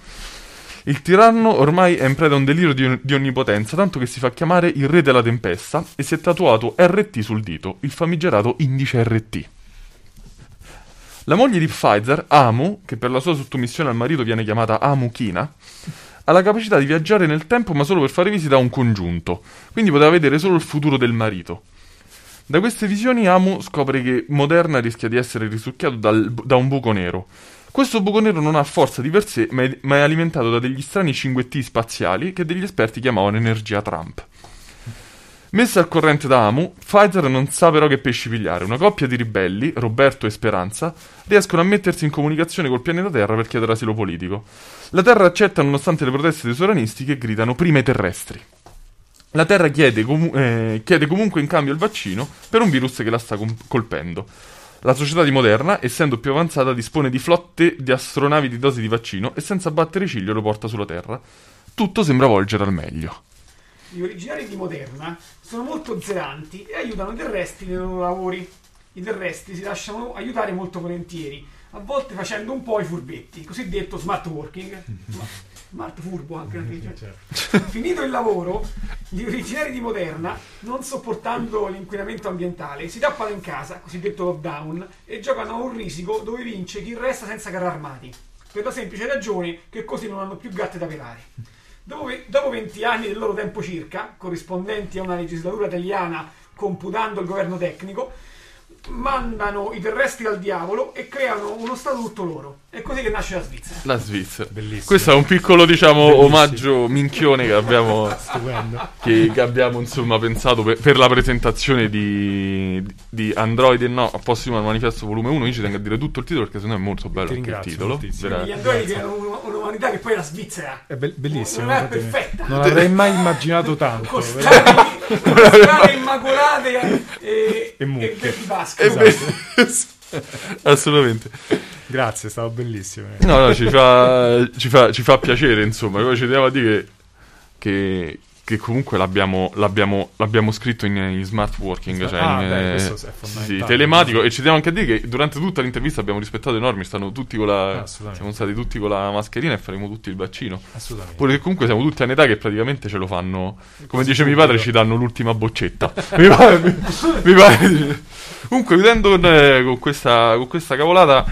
Il tiranno ormai è in preda a un delirio di, di onnipotenza, tanto che si fa chiamare il re della tempesta e si è tatuato RT sul dito, il famigerato indice RT. La moglie di Pfizer, Amu, che per la sua sottomissione al marito viene chiamata Amu Kina, ha la capacità di viaggiare nel tempo ma solo per fare visita a un congiunto, quindi poteva vedere solo il futuro del marito. Da queste visioni Amu scopre che Moderna rischia di essere risucchiato dal- da un buco nero. Questo buco nero non ha forza di per sé, ma è, ma è alimentato da degli strani cinguetti spaziali che degli esperti chiamavano energia Trump. Messa al corrente da Amu, Pfizer non sa però che pesci pigliare. Una coppia di ribelli, Roberto e Speranza, riescono a mettersi in comunicazione col pianeta Terra per chiedere asilo politico. La Terra accetta nonostante le proteste dei sovranisti che gridano prima i terrestri. La Terra chiede, comu- eh, chiede comunque in cambio il vaccino per un virus che la sta com- colpendo. La società di Moderna, essendo più avanzata, dispone di flotte di astronavi di dosi di vaccino e senza battere ciglio lo porta sulla Terra. Tutto sembra volgere al meglio. Gli originari di Moderna sono molto zelanti e aiutano i terrestri nei loro lavori. I terrestri si lasciano aiutare molto volentieri, a volte facendo un po' i furbetti, cosiddetto smart working. [LAUGHS] Ma- Smart furbo anche. [LAUGHS] cioè. [LAUGHS] Finito il lavoro, gli originari di Moderna, non sopportando l'inquinamento ambientale, si tappano in casa, cosiddetto lockdown, e giocano a un risico dove vince chi resta senza carri armati. Per la semplice ragione che così non hanno più gatte da pelare. Dopo, dopo 20 anni del loro tempo circa, corrispondenti a una legislatura italiana computando il governo tecnico, mandano i terrestri al diavolo e creano uno stato tutto loro. È così che nasce la Svizzera. La Svizzera. Bellissimo. Questo è un piccolo, diciamo, Bellissimo. omaggio minchione che abbiamo, Stupendo. che, che abbiamo insomma pensato per, per la presentazione di, di Android e no a Posthuman Manifesto volume 1. Io ci tengo a dire tutto il titolo perché me è molto bello Ti anche il titolo. Gli androidi creano un- un'umanità che poi è la Svizzera. È be- bellissimo. Non è perfetta. Non avrei mai immaginato tanto. Con strade, immacolate e, E mucche. e di vasca. È bello. [LAUGHS] Assolutamente. Grazie, è stato bellissimo. eh. No, no, ci fa, ci fa, ci fa piacere, insomma. Poi ci teniamo a dire che, che, che comunque l'abbiamo, l'abbiamo, l'abbiamo scritto in, in smart working, cioè Ah, in, beh, eh, questo è sì, fondamentale. sì, telematico. E ci teniamo anche dire che durante tutta l'intervista abbiamo rispettato le norme, stanno tutti con la, Assolutamente. siamo stati tutti con la mascherina e faremo tutti il vaccino. Assolutamente. Pure che comunque siamo tutti a un'età che praticamente ce lo fanno. Come dice mio padre, ci danno l'ultima boccetta. [LAUGHS] mi pare. mi- mi pare- Comunque, chiudendo con, eh, con questa, con questa cavolata,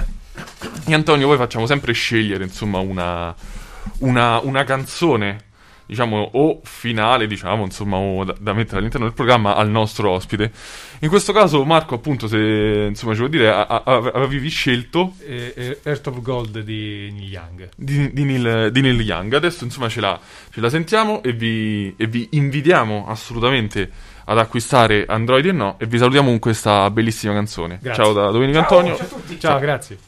io e Antonio poi facciamo sempre scegliere, insomma, una, una, una canzone. Diciamo, o finale, diciamo, insomma, o da, da mettere all'interno del programma al nostro ospite. In questo caso, Marco, appunto, se insomma ci vuol dire, a- a- avevi scelto E- e Earth of Gold di Neil Young. di, di Neil, di Neil Young. Adesso insomma ce la, ce la sentiamo e vi, e vi invitiamo assolutamente ad acquistare Android e no e vi salutiamo con questa bellissima canzone. Grazie. Ciao da Domenico Ciao, Antonio. ciao a tutti. Ciao, grazie.